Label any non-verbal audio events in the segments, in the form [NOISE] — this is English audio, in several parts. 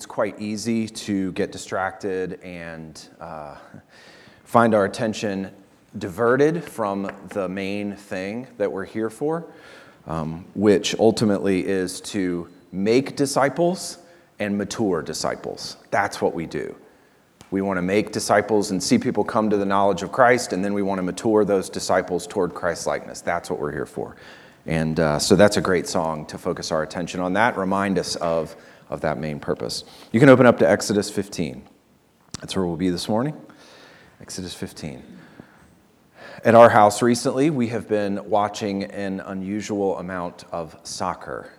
it's quite easy to get distracted and uh, find our attention diverted from the main thing that we're here for, um, which ultimately is to make disciples and mature disciples. That's what we do. We want to make disciples and see people come to the knowledge of Christ, and then we want to mature those disciples toward Christ likeness. That's what we're here for. And uh, so that's a great song to focus our attention on that, remind us of, of that main purpose. You can open up to Exodus 15. That's where we'll be this morning. Exodus 15. At our house recently, we have been watching an unusual amount of soccer.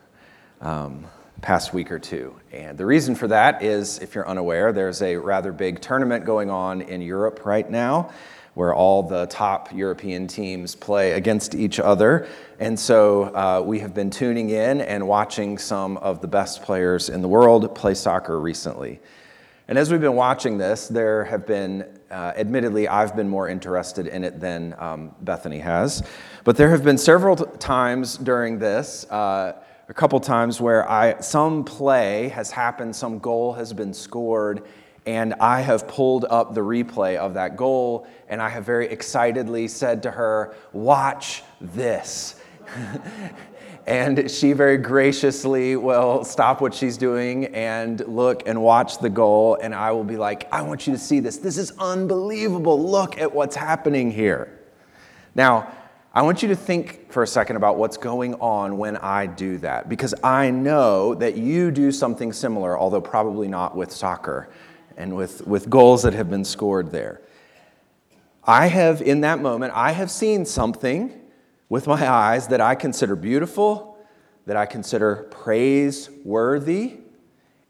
Um, past week or two. And the reason for that is, if you're unaware, there's a rather big tournament going on in Europe right now where all the top European teams play against each other. And so uh, we have been tuning in and watching some of the best players in the world play soccer recently. And as we've been watching this, there have been, uh, admittedly, I've been more interested in it than um, Bethany has, but there have been several t- times during this. Uh, a couple times where I, some play has happened, some goal has been scored, and I have pulled up the replay of that goal, and I have very excitedly said to her, Watch this. [LAUGHS] and she very graciously will stop what she's doing and look and watch the goal, and I will be like, I want you to see this. This is unbelievable. Look at what's happening here. Now, I want you to think for a second about what's going on when I do that, because I know that you do something similar, although probably not with soccer and with, with goals that have been scored there. I have, in that moment, I have seen something with my eyes that I consider beautiful, that I consider praiseworthy,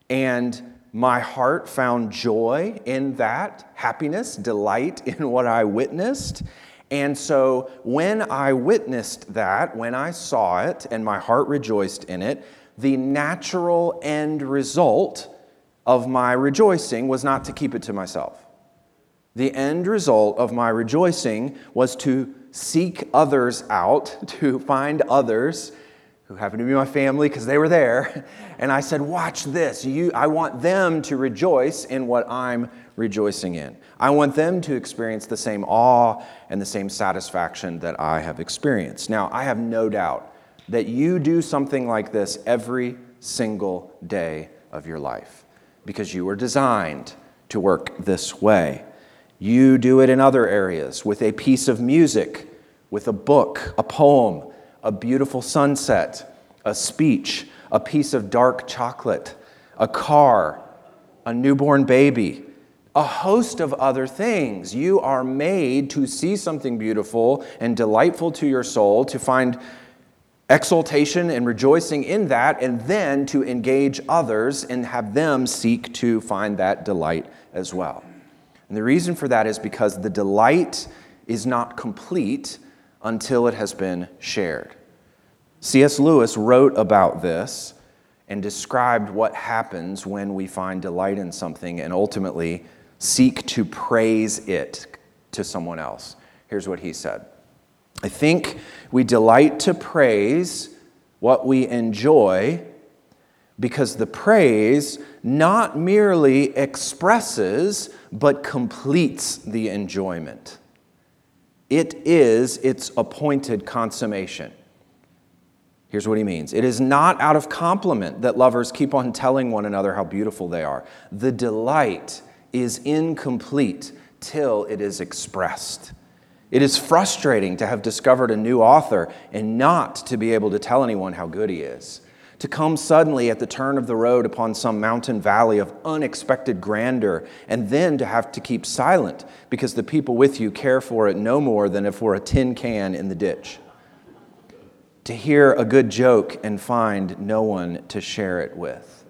and my heart found joy in that, happiness, delight in what I witnessed. And so when I witnessed that, when I saw it, and my heart rejoiced in it, the natural end result of my rejoicing was not to keep it to myself. The end result of my rejoicing was to seek others out, [LAUGHS] to find others who happened to be my family because they were there. And I said, Watch this. You, I want them to rejoice in what I'm rejoicing in. I want them to experience the same awe and the same satisfaction that I have experienced. Now, I have no doubt that you do something like this every single day of your life because you were designed to work this way. You do it in other areas with a piece of music, with a book, a poem, a beautiful sunset, a speech, a piece of dark chocolate, a car, a newborn baby, a host of other things. You are made to see something beautiful and delightful to your soul, to find exultation and rejoicing in that, and then to engage others and have them seek to find that delight as well. And the reason for that is because the delight is not complete until it has been shared. C.S. Lewis wrote about this and described what happens when we find delight in something and ultimately seek to praise it to someone else. Here's what he said I think we delight to praise what we enjoy because the praise not merely expresses but completes the enjoyment. It is its appointed consummation. Here's what he means it is not out of compliment that lovers keep on telling one another how beautiful they are. The delight is incomplete till it is expressed. It is frustrating to have discovered a new author and not to be able to tell anyone how good he is. To come suddenly at the turn of the road upon some mountain valley of unexpected grandeur, and then to have to keep silent because the people with you care for it no more than if we're a tin can in the ditch. To hear a good joke and find no one to share it with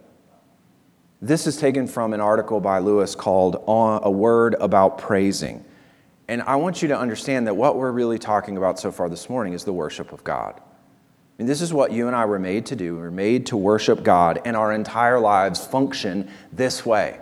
this is taken from an article by Lewis called A Word About Praising. And I want you to understand that what we're really talking about so far this morning is the worship of God. I mean, this is what you and I were made to do. We were made to worship God, and our entire lives function this way.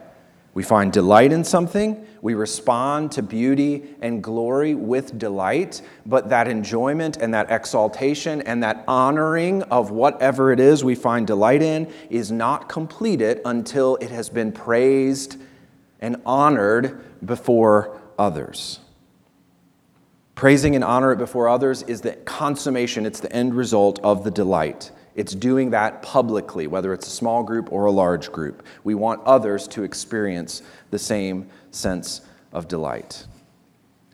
We find delight in something, we respond to beauty and glory with delight, but that enjoyment and that exaltation and that honoring of whatever it is we find delight in is not completed until it has been praised and honored before others. Praising and honor it before others is the consummation, it's the end result of the delight. It's doing that publicly, whether it's a small group or a large group. We want others to experience the same sense of delight.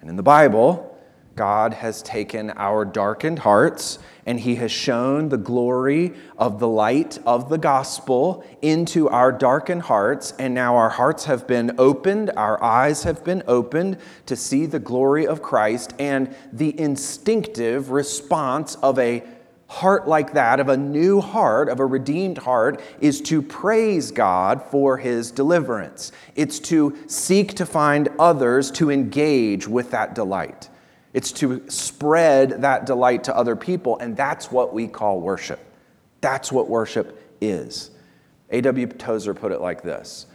And in the Bible, God has taken our darkened hearts and He has shone the glory of the light of the gospel into our darkened hearts. And now our hearts have been opened, our eyes have been opened to see the glory of Christ and the instinctive response of a heart like that, of a new heart, of a redeemed heart, is to praise God for his deliverance. It's to seek to find others to engage with that delight. It's to spread that delight to other people, and that's what we call worship. That's what worship is. A.W. Tozer put it like this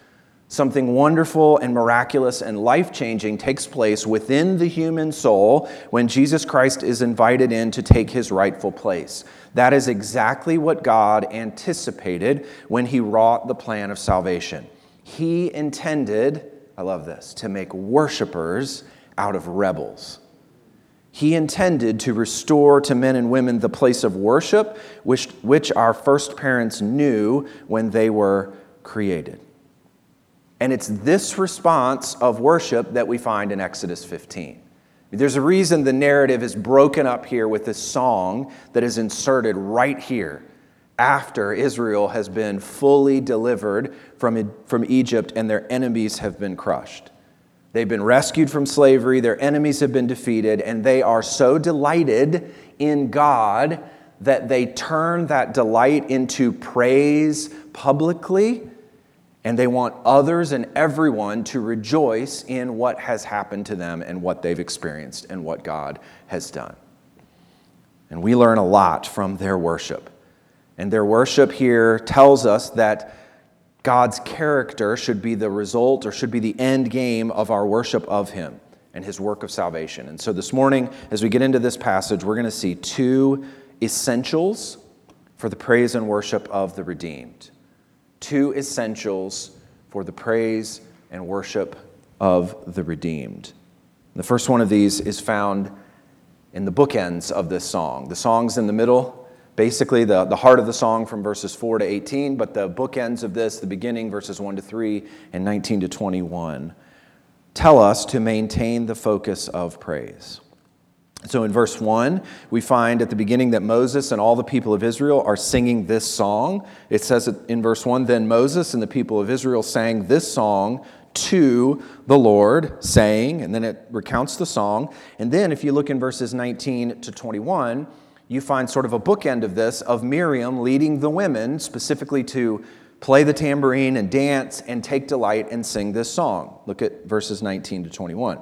Something wonderful and miraculous and life changing takes place within the human soul when Jesus Christ is invited in to take his rightful place. That is exactly what God anticipated when he wrought the plan of salvation. He intended, I love this, to make worshipers out of rebels. He intended to restore to men and women the place of worship which, which our first parents knew when they were created. And it's this response of worship that we find in Exodus 15. There's a reason the narrative is broken up here with this song that is inserted right here after Israel has been fully delivered from, from Egypt and their enemies have been crushed. They've been rescued from slavery, their enemies have been defeated, and they are so delighted in God that they turn that delight into praise publicly, and they want others and everyone to rejoice in what has happened to them and what they've experienced and what God has done. And we learn a lot from their worship. And their worship here tells us that God's character should be the result or should be the end game of our worship of Him and His work of salvation. And so this morning, as we get into this passage, we're going to see two essentials for the praise and worship of the redeemed. Two essentials for the praise and worship of the redeemed. The first one of these is found in the bookends of this song. The song's in the middle, basically the, the heart of the song from verses 4 to 18, but the bookends of this, the beginning, verses 1 to 3 and 19 to 21, tell us to maintain the focus of praise. So in verse 1, we find at the beginning that Moses and all the people of Israel are singing this song. It says in verse 1 Then Moses and the people of Israel sang this song to the Lord, saying, and then it recounts the song. And then if you look in verses 19 to 21, you find sort of a bookend of this of Miriam leading the women specifically to play the tambourine and dance and take delight and sing this song. Look at verses 19 to 21.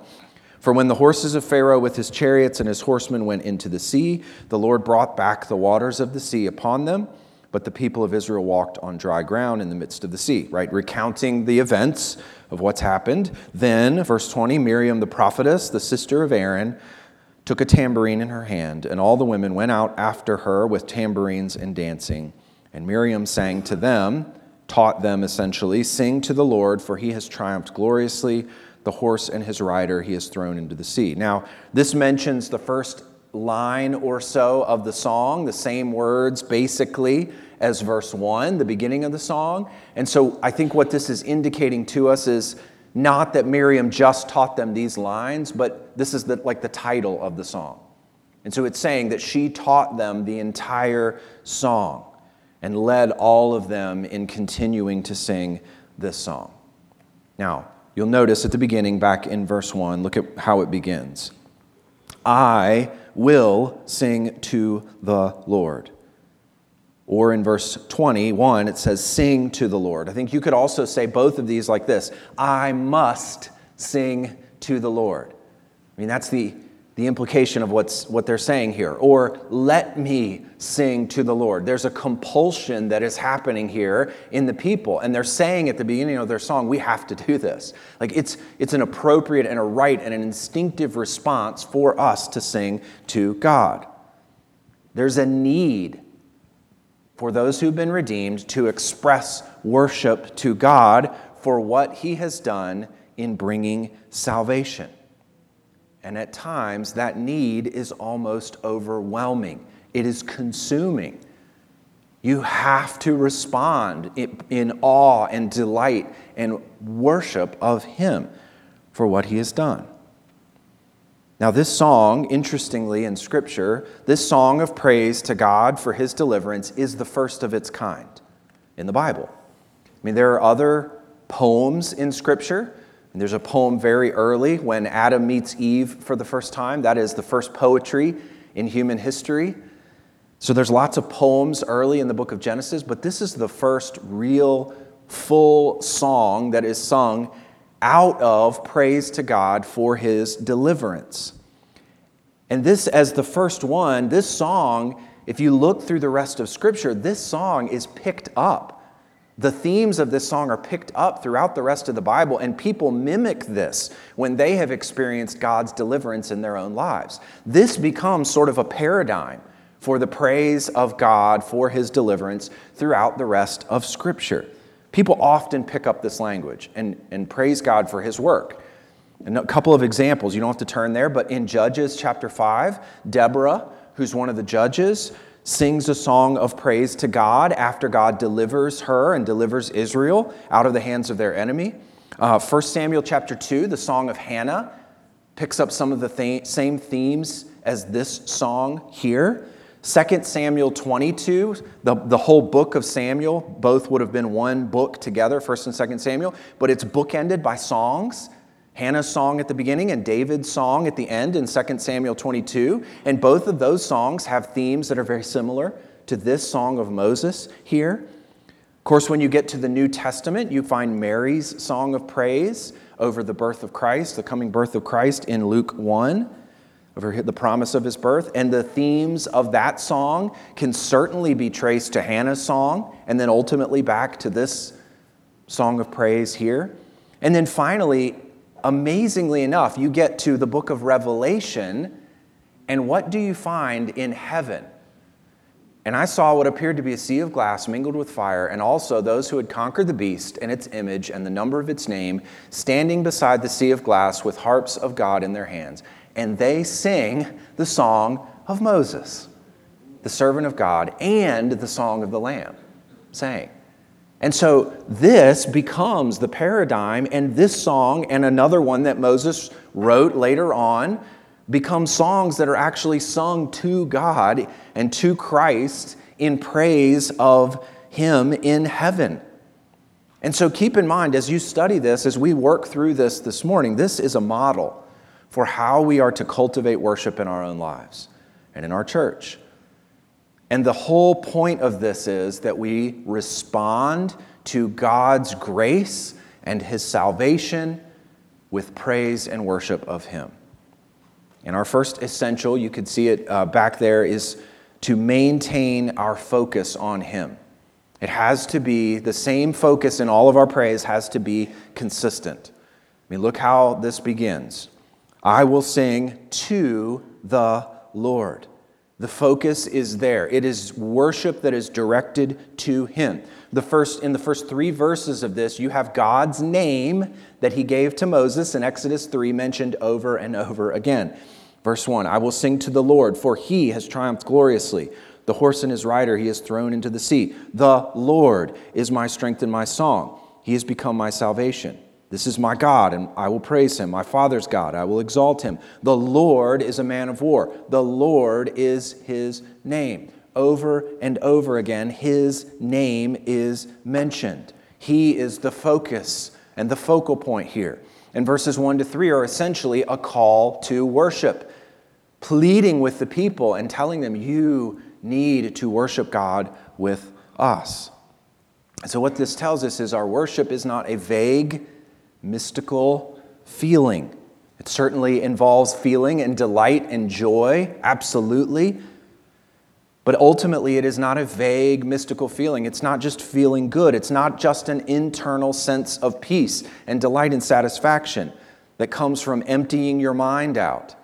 For when the horses of Pharaoh with his chariots and his horsemen went into the sea, the Lord brought back the waters of the sea upon them, but the people of Israel walked on dry ground in the midst of the sea, right? Recounting the events of what's happened. Then, verse 20, Miriam the prophetess, the sister of Aaron, took a tambourine in her hand, and all the women went out after her with tambourines and dancing. And Miriam sang to them, taught them essentially, Sing to the Lord, for he has triumphed gloriously. The horse and his rider he has thrown into the sea. Now, this mentions the first line or so of the song, the same words basically as verse 1, the beginning of the song. And so I think what this is indicating to us is not that Miriam just taught them these lines, but this is the, like the title of the song. And so it's saying that she taught them the entire song and led all of them in continuing to sing this song. Now, you'll notice at the beginning, back in verse 1, look at how it begins. I will sing to the Lord. Or in verse 21, it says, Sing to the Lord. I think you could also say both of these like this I must sing to the Lord. I mean, that's the, the implication of what's, what they're saying here. Or, let me sing to the Lord. There's a compulsion that is happening here in the people. And they're saying at the beginning of their song, we have to do this. Like it's, it's an appropriate and a right and an instinctive response for us to sing to God. There's a need for those who've been redeemed to express worship to God for what he has done in bringing salvation. And at times, that need is almost overwhelming, it is consuming. You have to respond in awe and delight and worship of Him for what He has done. Now, this song, interestingly in Scripture, this song of praise to God for His deliverance is the first of its kind in the Bible. I mean, there are other poems in Scripture and there's a poem very early when Adam meets Eve for the first time. That is the first poetry in human history. So there's lots of poems early in the book of Genesis, but this is the first real full song that is sung out of praise to God for his deliverance. And this, as the first one, this song, if you look through the rest of Scripture, this song is picked up the themes of this song are picked up throughout the rest of the Bible, and people mimic this when they have experienced God's deliverance in their own lives. This becomes sort of a paradigm for the praise of God for his deliverance throughout the rest of Scripture. People often pick up this language and, and praise God for his work. And a couple of examples, you don't have to turn there, but in Judges chapter 5, Deborah, who's one of the judges, sings a song of praise to God after God delivers her and delivers Israel out of the hands of their enemy. Uh, 1 Samuel chapter 2, the song of Hannah, picks up some of the th- same themes as this song here. 2 Samuel 22, the, the whole book of Samuel, both would have been one book together, 1st and 2nd Samuel, but it's bookended by songs Hannah's song at the beginning and David's song at the end in 2 Samuel 22. And both of those songs have themes that are very similar to this song of Moses here. Of course, when you get to the New Testament, you find Mary's song of praise over the birth of Christ, the coming birth of Christ in Luke 1, over the promise of his birth. And the themes of that song can certainly be traced to Hannah's song and then ultimately back to this song of praise here. And then finally, amazingly enough, you get to the book of Revelation, and what do you find in heaven? And I saw what appeared to be a sea of glass mingled with fire, and also those who had conquered the beast and its image and the number of its name, standing beside the sea of glass with harps of God in their hands. And they sing the song of Moses, the servant of God, and the song of the Lamb, saying, and so this becomes the paradigm, and this song and another one that Moses wrote later on become songs that are actually sung to God and to Christ in praise of Him in heaven. And so keep in mind as you study this, as we work through this this morning, this is a model for how we are to cultivate worship in our own lives and in our church. And the whole point of this is that we respond to God's grace and his salvation with praise and worship of him. And our first essential, you could see it uh, back there, is to maintain our focus on him. It has to be the same focus in all of our praise, has to be consistent. I mean, look how this begins I will sing to the Lord. The focus is there. It is worship that is directed to Him. The first, in the first three verses of this, you have God's name that He gave to Moses in Exodus 3 mentioned over and over again. Verse 1 I will sing to the Lord, for He has triumphed gloriously. The horse and his rider He has thrown into the sea. The Lord is my strength and my song. He has become my salvation. This is my God, and I will praise him. My Father's God, I will exalt him. The Lord is a man of war. The Lord is his name. Over and over again, his name is mentioned. He is the focus and the focal point here. And verses 1 to 3 are essentially a call to worship, pleading with the people and telling them, You need to worship God with us. So, what this tells us is our worship is not a vague, mystical feeling. It certainly involves feeling and delight and joy, absolutely. But ultimately, it is not a vague, mystical feeling. It's not just feeling good. It's not just an internal sense of peace and delight and satisfaction that comes from emptying your mind out.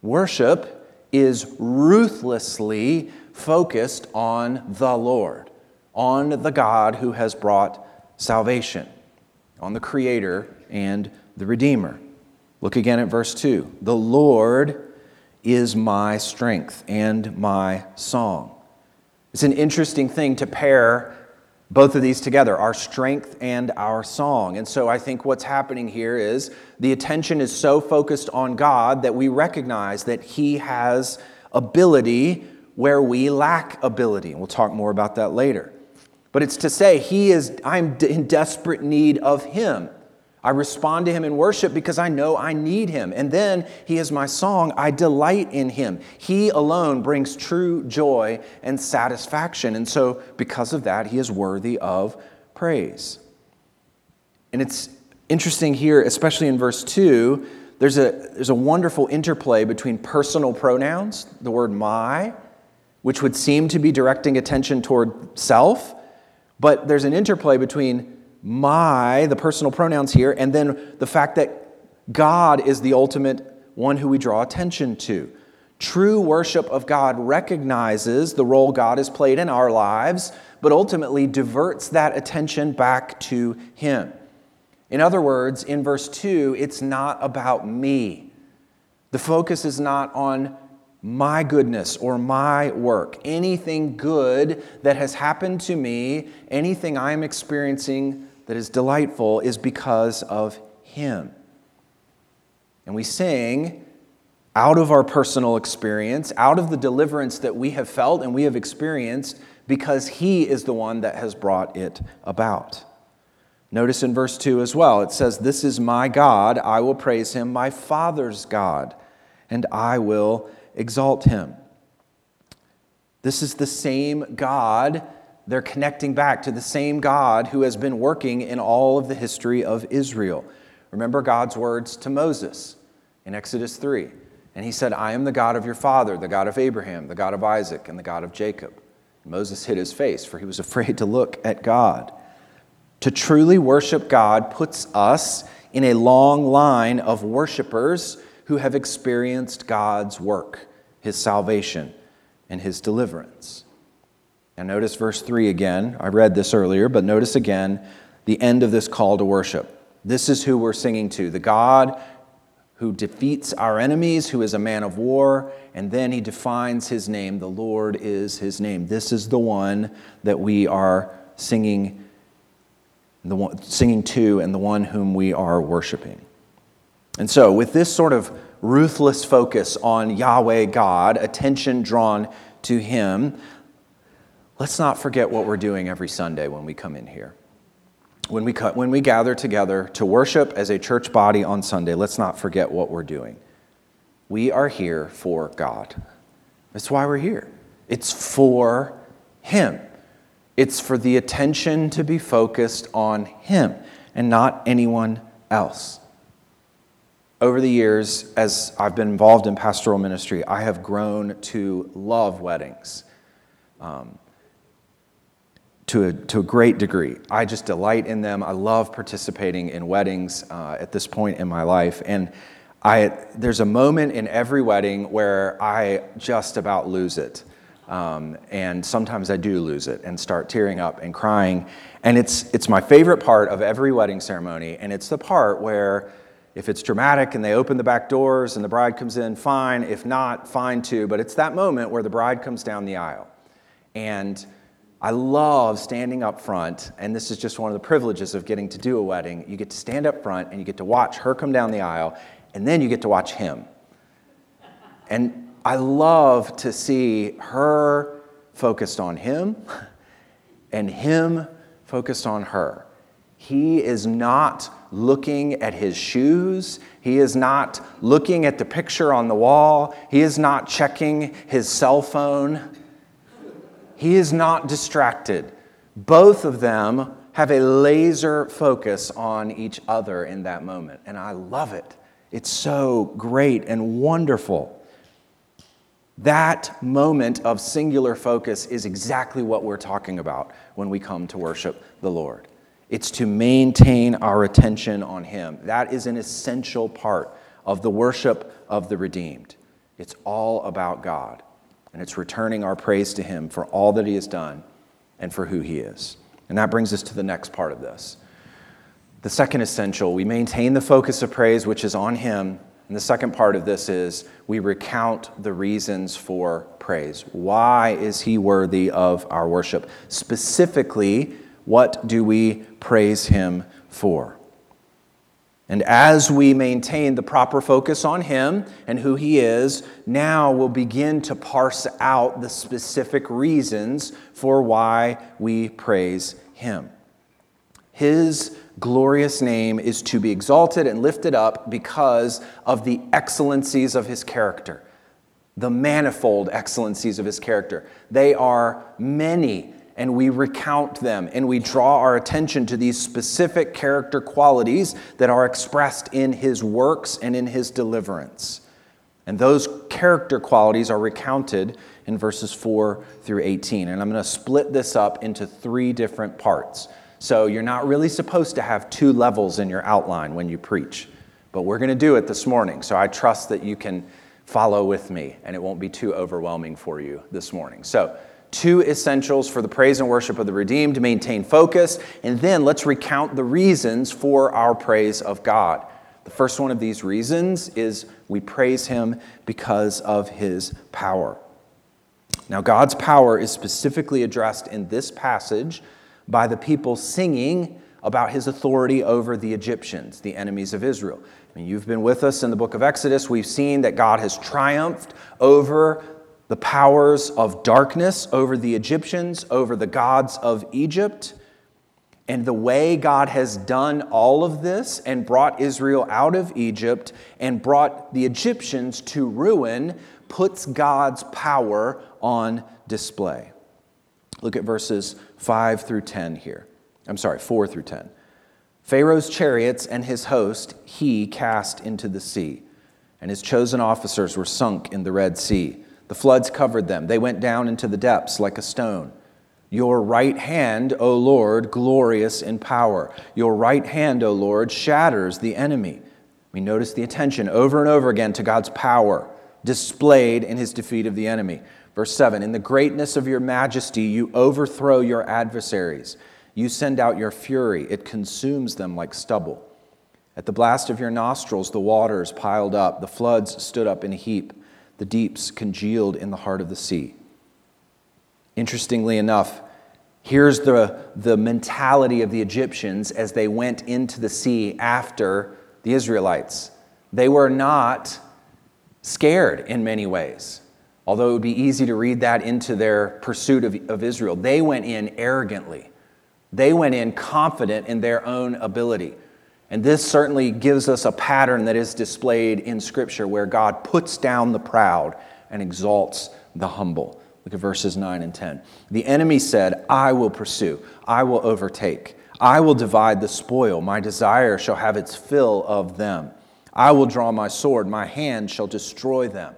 Worship is ruthlessly focused on the Lord, on the God who has brought salvation, on the Creator and the Redeemer. Look again at verse 2. The Lord is my strength and my song. It's an interesting thing to pair both of these together, our strength and our song. And so I think what's happening here is the attention is so focused on God that we recognize that He has ability where we lack ability. And we'll talk more about that later. But it's to say, He is, I'm in desperate need of Him. I respond to him in worship because I know I need him. And then he is my song. I delight in him. He alone brings true joy and satisfaction. And so, because of that, he is worthy of praise. And it's interesting here, especially in verse 2, there's a, there's a wonderful interplay between personal pronouns, the word my, which would seem to be directing attention toward self, but there's an interplay between my, the personal pronouns here, and then the fact that God is the ultimate one who we draw attention to. True worship of God recognizes the role God has played in our lives, but ultimately diverts that attention back to Him. In other words, in verse 2, it's not about me. The focus is not on my goodness or my work. Anything good that has happened to me, anything I'm experiencing that is delightful is because of Him. And we sing out of our personal experience, out of the deliverance that we have felt and we have experienced, because He is the one that has brought it about. Notice in verse 2 as well, it says, This is my God, I will praise Him, my Father's God, and I will exalt Him. This is the same God they're connecting back to the same God who has been working in all of the history of Israel. Remember God's words to Moses in Exodus 3. And he said, I am the God of your father, the God of Abraham, the God of Isaac, and the God of Jacob. Moses hid his face, for he was [LAUGHS] afraid to look at God. To truly worship God puts us in a long line of worshipers who have experienced God's work, his salvation, and his deliverance. Now, notice verse 3 again. I read this earlier, but notice again the end of this call to worship. This is who we're singing to the God who defeats our enemies, who is a man of war, and then he defines his name. The Lord is his name. This is the one that we are singing, the one, singing to, and the one whom we are worshiping. And so, with this sort of ruthless focus on Yahweh God, attention drawn to him, let's not forget what we're doing every Sunday when we come in here. When we, cut, when we gather together to worship as a church body on Sunday, let's not forget what we're doing. We are here for God. That's why we're here. It's for Him. It's for the attention to be focused on Him and not anyone else. Over the years, as I've been involved in pastoral ministry, I have grown to love weddings. Um, to a, to a great degree. I just delight in them. I love participating in weddings uh, at this point in my life. And I, there's a moment in every wedding where I just about lose it. Um, and sometimes I do lose it and start tearing up and crying. And it's, it's my favorite part of every wedding ceremony. And it's the part where, if it's dramatic and they open the back doors and the bride comes in, fine. If not, fine too. But it's that moment where the bride comes down the aisle. And I love standing up front, and this is just one of the privileges of getting to do a wedding. You get to stand up front and you get to watch her come down the aisle, and then you get to watch him. And I love to see her focused on him [LAUGHS] and him focused on her. He is not looking at his shoes. He is not looking at the picture on the wall. He is not checking his cell phone. He is not distracted. Both of them have a laser focus on each other in that moment. And I love it. It's so great and wonderful. That moment of singular focus is exactly what we're talking about when we come to worship the Lord. It's to maintain our attention on Him. That is an essential part of the worship of the redeemed. It's all about God, and it's returning our praise to Him for all that He has done and for who He is. And that brings us to the next part of this. The second essential, we maintain the focus of praise, which is on Him. And the second part of this is we recount the reasons for praise. Why is He worthy of our worship? Specifically, what do we praise Him for? And as we maintain the proper focus on Him and who He is, now we'll begin to parse out the specific reasons for why we praise Him. His glorious name is to be exalted and lifted up because of the excellencies of His character, the manifold excellencies of His character. They are many and we recount them and we draw our attention to these specific character qualities that are expressed in his works and in his deliverance. And those character qualities are recounted in verses 4 through 18. And I'm going to split this up into three different parts. So you're not really supposed to have two levels in your outline when you preach, but we're going to do it this morning. So I trust that you can follow with me and it won't be too overwhelming for you this morning. So, two essentials for the praise and worship of the redeemed, maintain focus, and then let's recount the reasons for our praise of God. The first one of these reasons is we praise Him because of His power. Now, God's power is specifically addressed in this passage by the people singing about His authority over the Egyptians, the enemies of Israel. I mean, you've been with us in the book of Exodus. We've seen that God has triumphed over the powers of darkness over the Egyptians, over the gods of Egypt. And the way God has done all of this and brought Israel out of Egypt and brought the Egyptians to ruin puts God's power on display. Look at verses 5 through 10 here. I'm sorry, 4 through 10. Pharaoh's chariots and his host he cast into the sea, and his chosen officers were sunk in the Red Sea. The floods covered them. They went down into the depths like a stone. Your right hand, O Lord, glorious in power. Your right hand, O Lord, shatters the enemy. We notice the attention over and over again to God's power displayed in his defeat of the enemy. Verse 7 In the greatness of your majesty, you overthrow your adversaries. You send out your fury, it consumes them like stubble. At the blast of your nostrils, the waters piled up, the floods stood up in a heap the deeps congealed in the heart of the sea. Interestingly enough, here's the, the mentality of the Egyptians as they went into the sea after the Israelites. They were not scared in many ways, although it would be easy to read that into their pursuit of, of Israel. They went in arrogantly, they went in confident in their own ability. And this certainly gives us a pattern that is displayed in Scripture where God puts down the proud and exalts the humble. Look at verses 9 and 10. The enemy said, I will pursue, I will overtake, I will divide the spoil, my desire shall have its fill of them. I will draw my sword, my hand shall destroy them.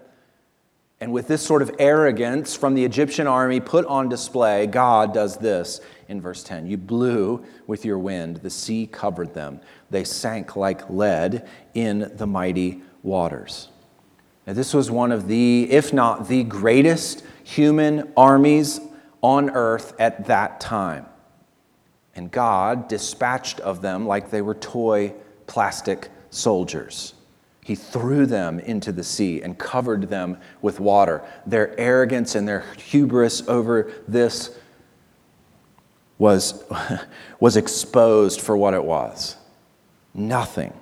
And with this sort of arrogance from the Egyptian army put on display, God does this in verse 10. You blew with your wind, the sea covered them. They sank like lead in the mighty waters. Now, this was one of the, if not the greatest human armies on earth at that time. And God dispatched of them like they were toy plastic soldiers. He threw them into the sea and covered them with water. Their arrogance and their hubris over this was, [LAUGHS] was exposed for what it was nothing.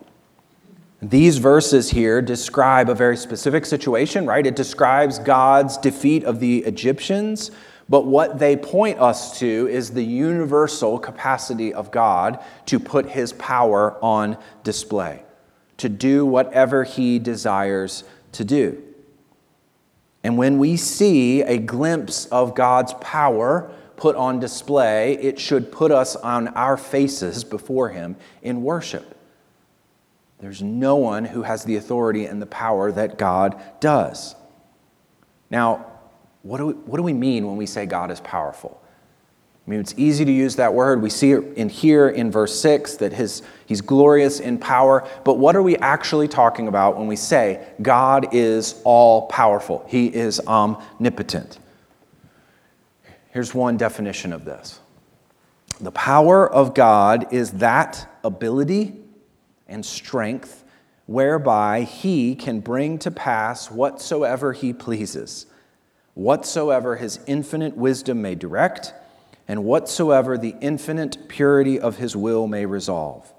These verses here describe a very specific situation, right? It describes God's defeat of the Egyptians, but what they point us to is the universal capacity of God to put his power on display, to do whatever he desires to do. And when we see a glimpse of God's power, put on display, it should put us on our faces before Him in worship. There's no one who has the authority and the power that God does. Now, what do we, what do we mean when we say God is powerful? I mean, it's easy to use that word. We see it in here in verse 6 that his, he's glorious in power. But what are we actually talking about when we say God is all powerful? He is omnipotent. Here's one definition of this the power of God is that ability and strength whereby he can bring to pass whatsoever he pleases, whatsoever his infinite wisdom may direct and whatsoever the infinite purity of his will may resolve.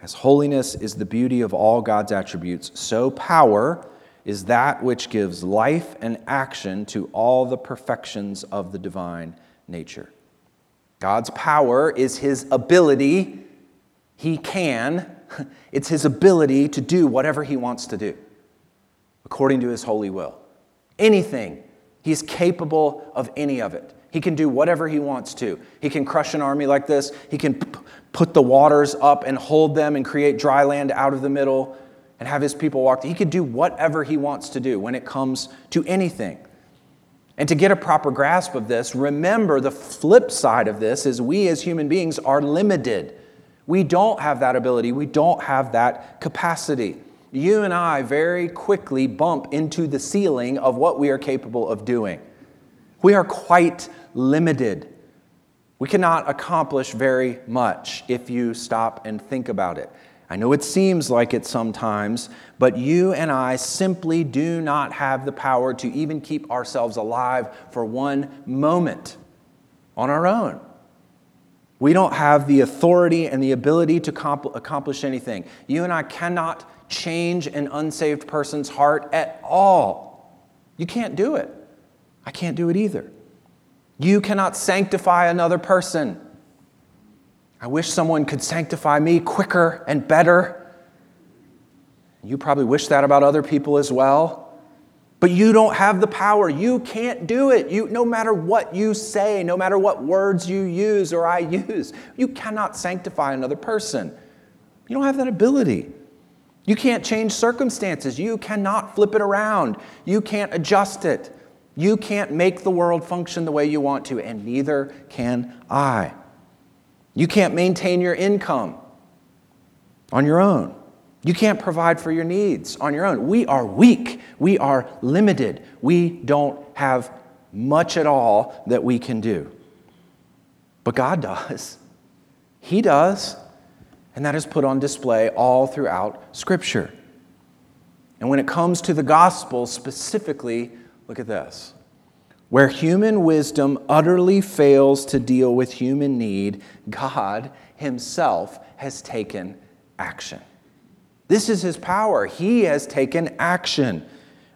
As holiness is the beauty of all God's attributes, so power is that which gives life and action to all the perfections of the divine nature. God's power is his ability. He can. [LAUGHS] It's his ability to do whatever he wants to do according to his holy will. Anything. He's capable of any of it. He can do whatever he wants to. He can crush an army like this. He can p- put the waters up and hold them and create dry land out of the middle and have his people walk. He could do whatever he wants to do when it comes to anything. And to get a proper grasp of this, remember the flip side of this is we as human beings are limited. We don't have that ability, we don't have that capacity. You and I very quickly bump into the ceiling of what we are capable of doing. We are quite limited. We cannot accomplish very much if you stop and think about it. I know it seems like it sometimes, but you and I simply do not have the power to even keep ourselves alive for one moment on our own. We don't have the authority and the ability to accomplish anything. You and I cannot change an unsaved person's heart at all. You can't do it. I can't do it either. You cannot sanctify another person. I wish someone could sanctify me quicker and better. You probably wish that about other people as well. But you don't have the power. You can't do it. You, no matter what you say, no matter what words you use or I [LAUGHS] use, you cannot sanctify another person. You don't have that ability. You can't change circumstances. You cannot flip it around. You can't adjust it. You can't make the world function the way you want to, and neither can I. You can't maintain your income on your own. You can't provide for your needs on your own. We are weak. We are limited. We don't have much at all that we can do. But God does. He does. And that is put on display all throughout Scripture. And when it comes to the gospel specifically, Look at this. Where human wisdom utterly fails to deal with human need, God Himself has taken action. This is His power. He has taken action.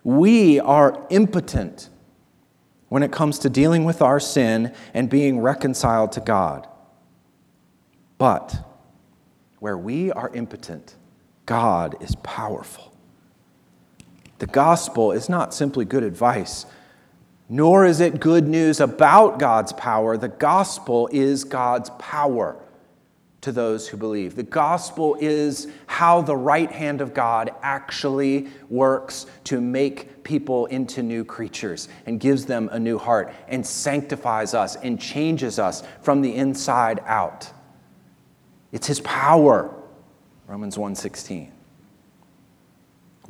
We are impotent when it comes to dealing with our sin and being reconciled to God. But where we are impotent, God is powerful. The gospel is not simply good advice, nor is it good news about God's power. The gospel is God's power to those who believe. The gospel is how the right hand of God actually works to make people into new creatures and gives them a new heart and sanctifies us and changes us from the inside out. It's his power. Romans 1:16.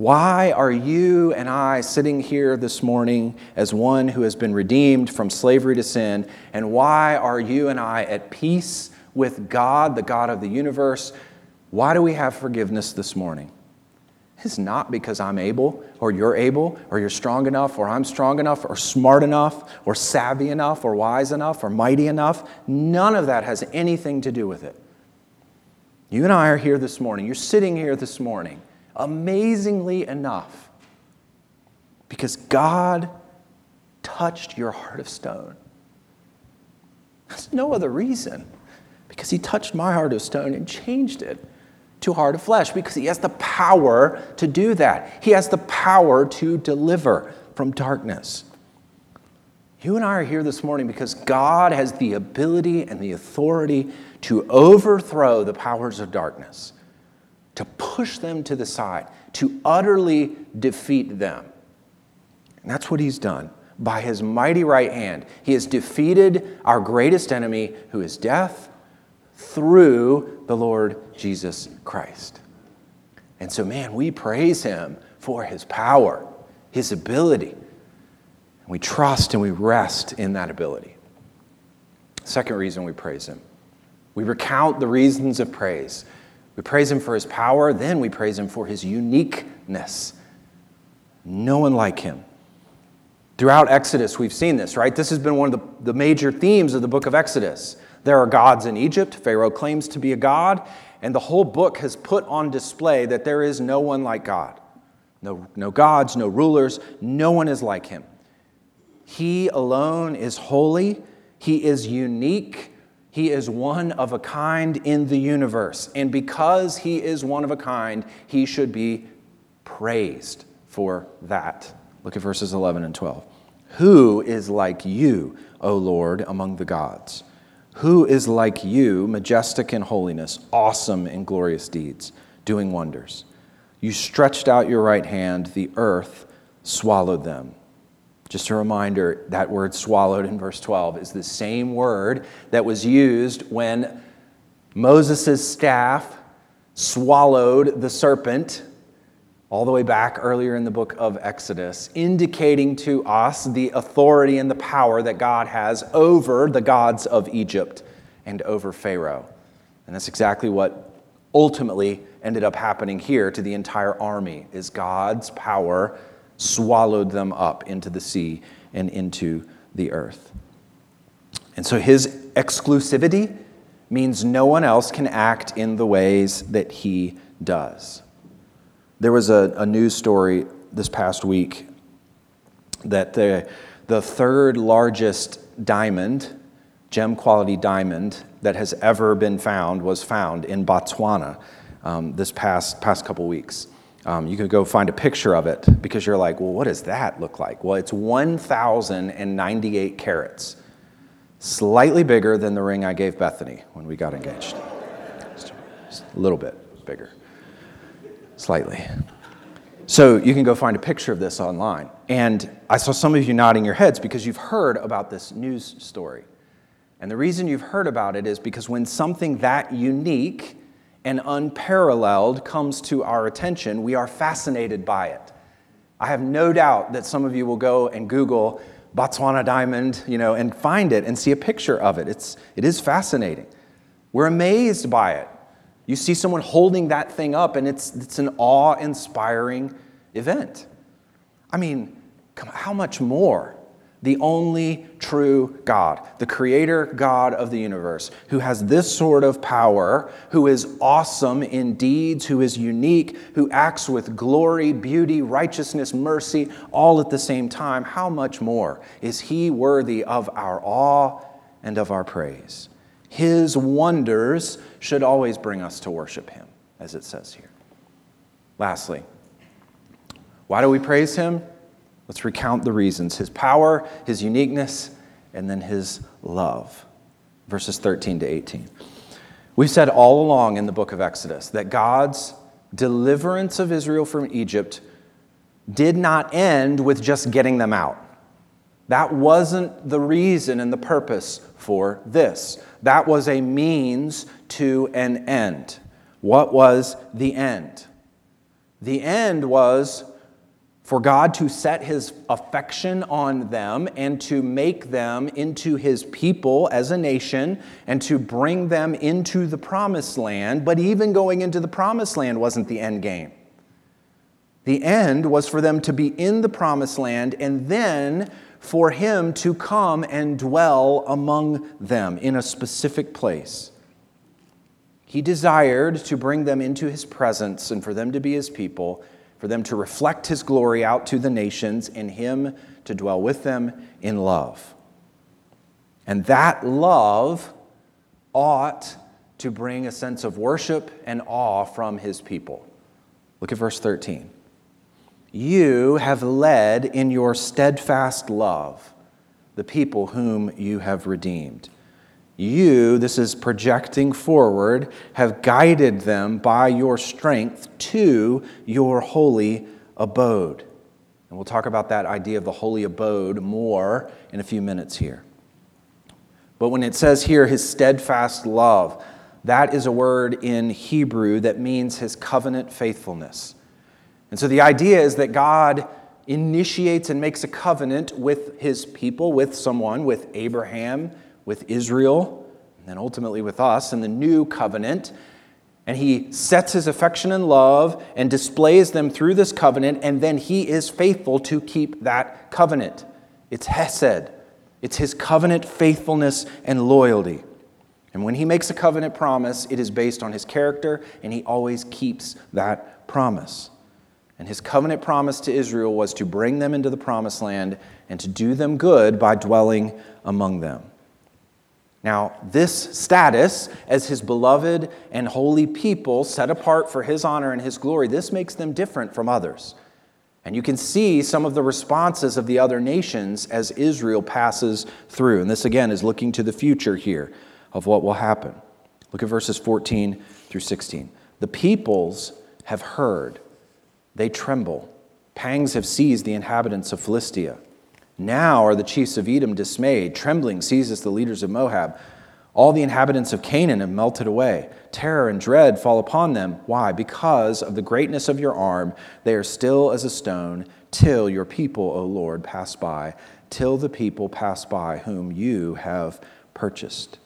Why are you and I sitting here this morning as one who has been redeemed from slavery to sin? And why are you and I at peace with God, the God of the universe? Why do we have forgiveness this morning? It's not because I'm able, or you're able, or you're strong enough, or I'm strong enough, or smart enough, or savvy enough, or wise enough, or mighty enough. None of that has anything to do with it. You and I are here this morning. You're sitting here this morning amazingly enough, because God touched your heart of stone. There's no other reason. Because He touched my heart of stone and changed it to heart of flesh, because He has the power to do that. He has the power to deliver from darkness. You and I are here this morning because God has the ability and the authority to overthrow the powers of darkness to push them to the side, to utterly defeat them. And that's what he's done. By his mighty right hand, he has defeated our greatest enemy, who is death, through the Lord Jesus Christ. And so, man, we praise him for his power, his ability. We trust and we rest in that ability. Second reason we praise him. We recount the reasons of praise. We praise him for his power, then we praise him for his uniqueness. No one like him. Throughout Exodus, we've seen this, right? This has been one of the, the major themes of the book of Exodus. There are gods in Egypt. Pharaoh claims to be a god, and the whole book has put on display that there is no one like God. No, no gods, no rulers, no one is like him. He alone is holy, he is unique, he is one of a kind in the universe. And because he is one of a kind, he should be praised for that. Look at verses 11 and 12. Who is like you, O Lord, among the gods? Who is like you, majestic in holiness, awesome in glorious deeds, doing wonders? You stretched out your right hand, the earth swallowed them. Just a reminder that word swallowed in verse 12 is the same word that was used when Moses' staff swallowed the serpent all the way back earlier in the book of Exodus, indicating to us the authority and the power that God has over the gods of Egypt and over Pharaoh. And that's exactly what ultimately ended up happening here to the entire army is God's power swallowed them up into the sea and into the earth. And so his exclusivity means no one else can act in the ways that he does. There was a, a news story this past week that the, the third largest diamond, gem quality diamond, that has ever been found was found in Botswana um, this past, past couple weeks. Um, you can go find a picture of it because you're like, well, what does that look like? Well, it's 1,098 carats, slightly bigger than the ring I gave Bethany when we got engaged. Just a little bit bigger slightly. So you can go find a picture of this online. And I saw some of you nodding your heads because you've heard about this news story. And the reason you've heard about it is because when something that unique and unparalleled comes to our attention, we are fascinated by it. I have no doubt that some of you will go and Google Botswana diamond, you know, and find it and see a picture of it. It's, it is fascinating. We're amazed by it. You see someone holding that thing up, and it's, it's an awe inspiring event. I mean, how much more? The only true God, the creator God of the universe, who has this sort of power, who is awesome in deeds, who is unique, who acts with glory, beauty, righteousness, mercy, all at the same time, how much more is he worthy of our awe and of our praise? His wonders should always bring us to worship Him, as it says here. Lastly, why do we praise Him? Let's recount the reasons His power, His uniqueness, and then His love. Verses 13 to 18. We've said all along in the book of Exodus that God's deliverance of Israel from Egypt did not end with just getting them out. That wasn't the reason and the purpose for this. That was a means to an end. What was the end? The end was for God to set his affection on them and to make them into his people as a nation and to bring them into the promised land. But even going into the promised land wasn't the end game. The end was for them to be in the promised land and then for him to come and dwell among them in a specific place. He desired to bring them into his presence and for them to be his people, for them to reflect his glory out to the nations, and him to dwell with them in love. And that love ought to bring a sense of worship and awe from his people. Look at verse 13. You have led in your steadfast love the people whom you have redeemed. You, this is projecting forward, have guided them by your strength to your holy abode. And we'll talk about that idea of the holy abode more in a few minutes here. But when it says here, his steadfast love, that is a word in Hebrew that means his covenant faithfulness. And so the idea is that God initiates and makes a covenant with his people, with someone, with Abraham, with Israel, and then ultimately with us in the new covenant. And he sets his affection and love and displays them through this covenant, and then he is faithful to keep that covenant. It's Hesed, it's his covenant faithfulness and loyalty. And when he makes a covenant promise, it is based on his character, and he always keeps that promise. And his covenant promise to Israel was to bring them into the promised land and to do them good by dwelling among them. Now, this status as his beloved and holy people set apart for his honor and his glory, this makes them different from others. And you can see some of the responses of the other nations as Israel passes through. And this, again, is looking to the future here of what will happen. Look at verses 14 through 16. The peoples have heard, they tremble. Pangs have seized the inhabitants of Philistia. Now are the chiefs of Edom dismayed. Trembling seizes the leaders of Moab. All the inhabitants of Canaan have melted away. Terror and dread fall upon them. Why? Because of the greatness of your arm, they are still as a stone, till your people, O Lord, pass by, till the people pass by whom you have purchased.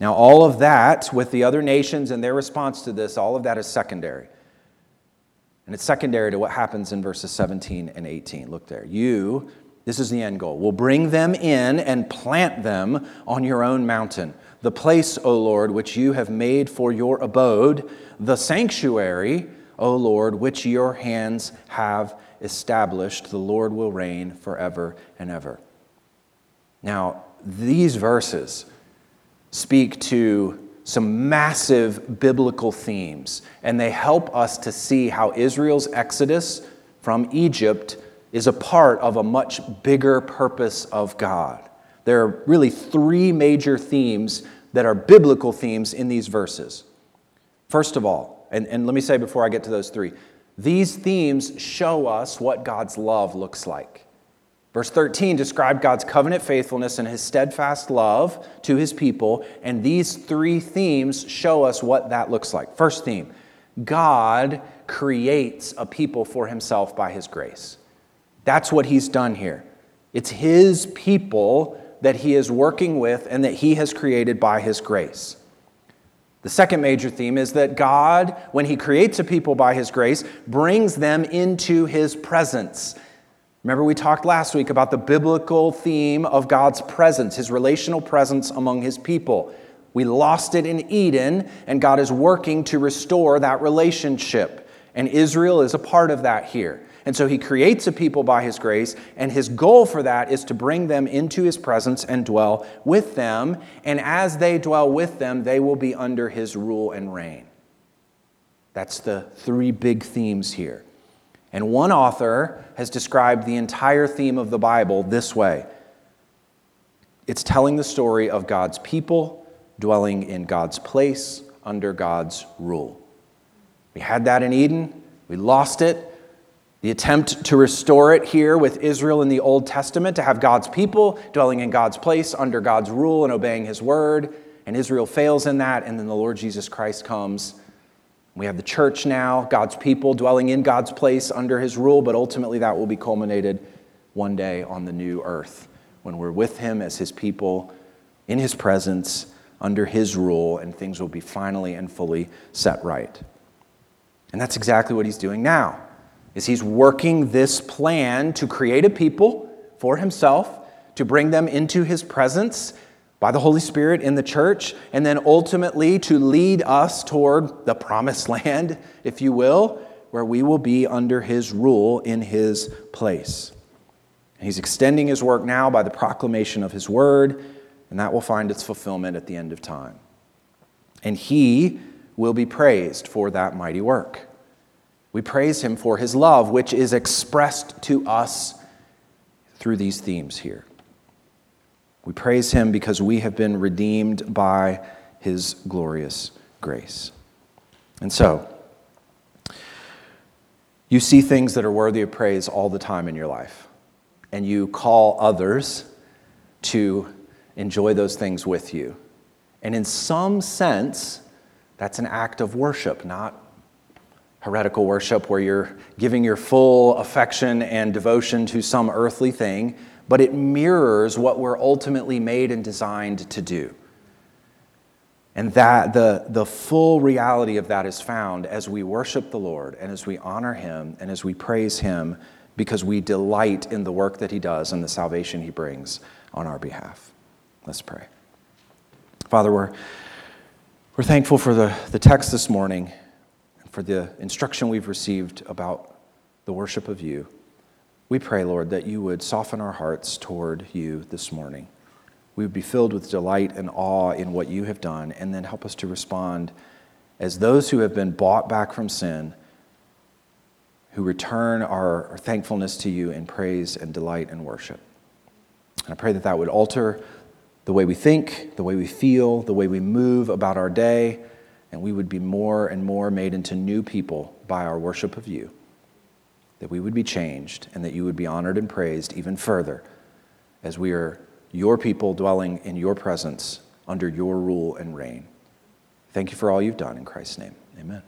Now, all of that with the other nations and their response to this, all of that is secondary. And it's secondary to what happens in verses 17 and 18. Look there. You, this is the end goal, will bring them in and plant them on your own mountain, the place, O Lord, which you have made for your abode, the sanctuary, O Lord, which your hands have established. The Lord will reign forever and ever. Now, these verses speak to some massive biblical themes, and they help us to see how Israel's exodus from Egypt is a part of a much bigger purpose of God. There are really three major themes that are biblical themes in these verses. First of all, and, and let me say before I get to those three, these themes show us what God's love looks like. Verse 13 described God's covenant faithfulness and his steadfast love to his people, and these three themes show us what that looks like. First theme God creates a people for himself by his grace. That's what he's done here. It's his people that he is working with and that he has created by his grace. The second major theme is that God, when he creates a people by his grace, brings them into his presence. Remember, we talked last week about the biblical theme of God's presence, his relational presence among his people. We lost it in Eden, and God is working to restore that relationship. And Israel is a part of that here. And so he creates a people by his grace, and his goal for that is to bring them into his presence and dwell with them. And as they dwell with them, they will be under his rule and reign. That's the three big themes here. And one author has described the entire theme of the Bible this way it's telling the story of God's people dwelling in God's place under God's rule. We had that in Eden, we lost it. The attempt to restore it here with Israel in the Old Testament, to have God's people dwelling in God's place under God's rule and obeying His word, and Israel fails in that, and then the Lord Jesus Christ comes we have the church now, God's people dwelling in God's place under his rule, but ultimately that will be culminated one day on the new earth when we're with him as his people in his presence under his rule and things will be finally and fully set right. And that's exactly what he's doing now. Is he's working this plan to create a people for himself, to bring them into his presence by the Holy Spirit in the church, and then ultimately to lead us toward the promised [LAUGHS] land, if you will, where we will be under his rule in his place. He's extending his work now by the proclamation of his word, and that will find its fulfillment at the end of time. And he will be praised for that mighty work. We praise him for his love, which is expressed to us through these themes here. We praise him because we have been redeemed by his glorious grace. And so, you see things that are worthy of praise all the time in your life, and you call others to enjoy those things with you. And in some sense, that's an act of worship, not heretical worship where you're giving your full affection and devotion to some earthly thing, but it mirrors what we're ultimately made and designed to do. And that the, the full reality of that is found as we worship the Lord and as we honor Him and as we praise Him because we delight in the work that He does and the salvation He brings on our behalf. Let's pray. Father, we're, we're thankful for the, the text this morning and for the instruction we've received about the worship of you. We pray, Lord, that you would soften our hearts toward you this morning we would be filled with delight and awe in what you have done, and then help us to respond as those who have been bought back from sin, who return our, thankfulness to you in praise and delight and worship. And I pray that that would alter the way we think, the way we feel, the way we move about our day, and we would be more and more made into new people by our worship of you. That we would be changed and that you would be honored and praised even further as we are your people dwelling in your presence under your rule and reign. Thank you for all you've done in Christ's name. Amen.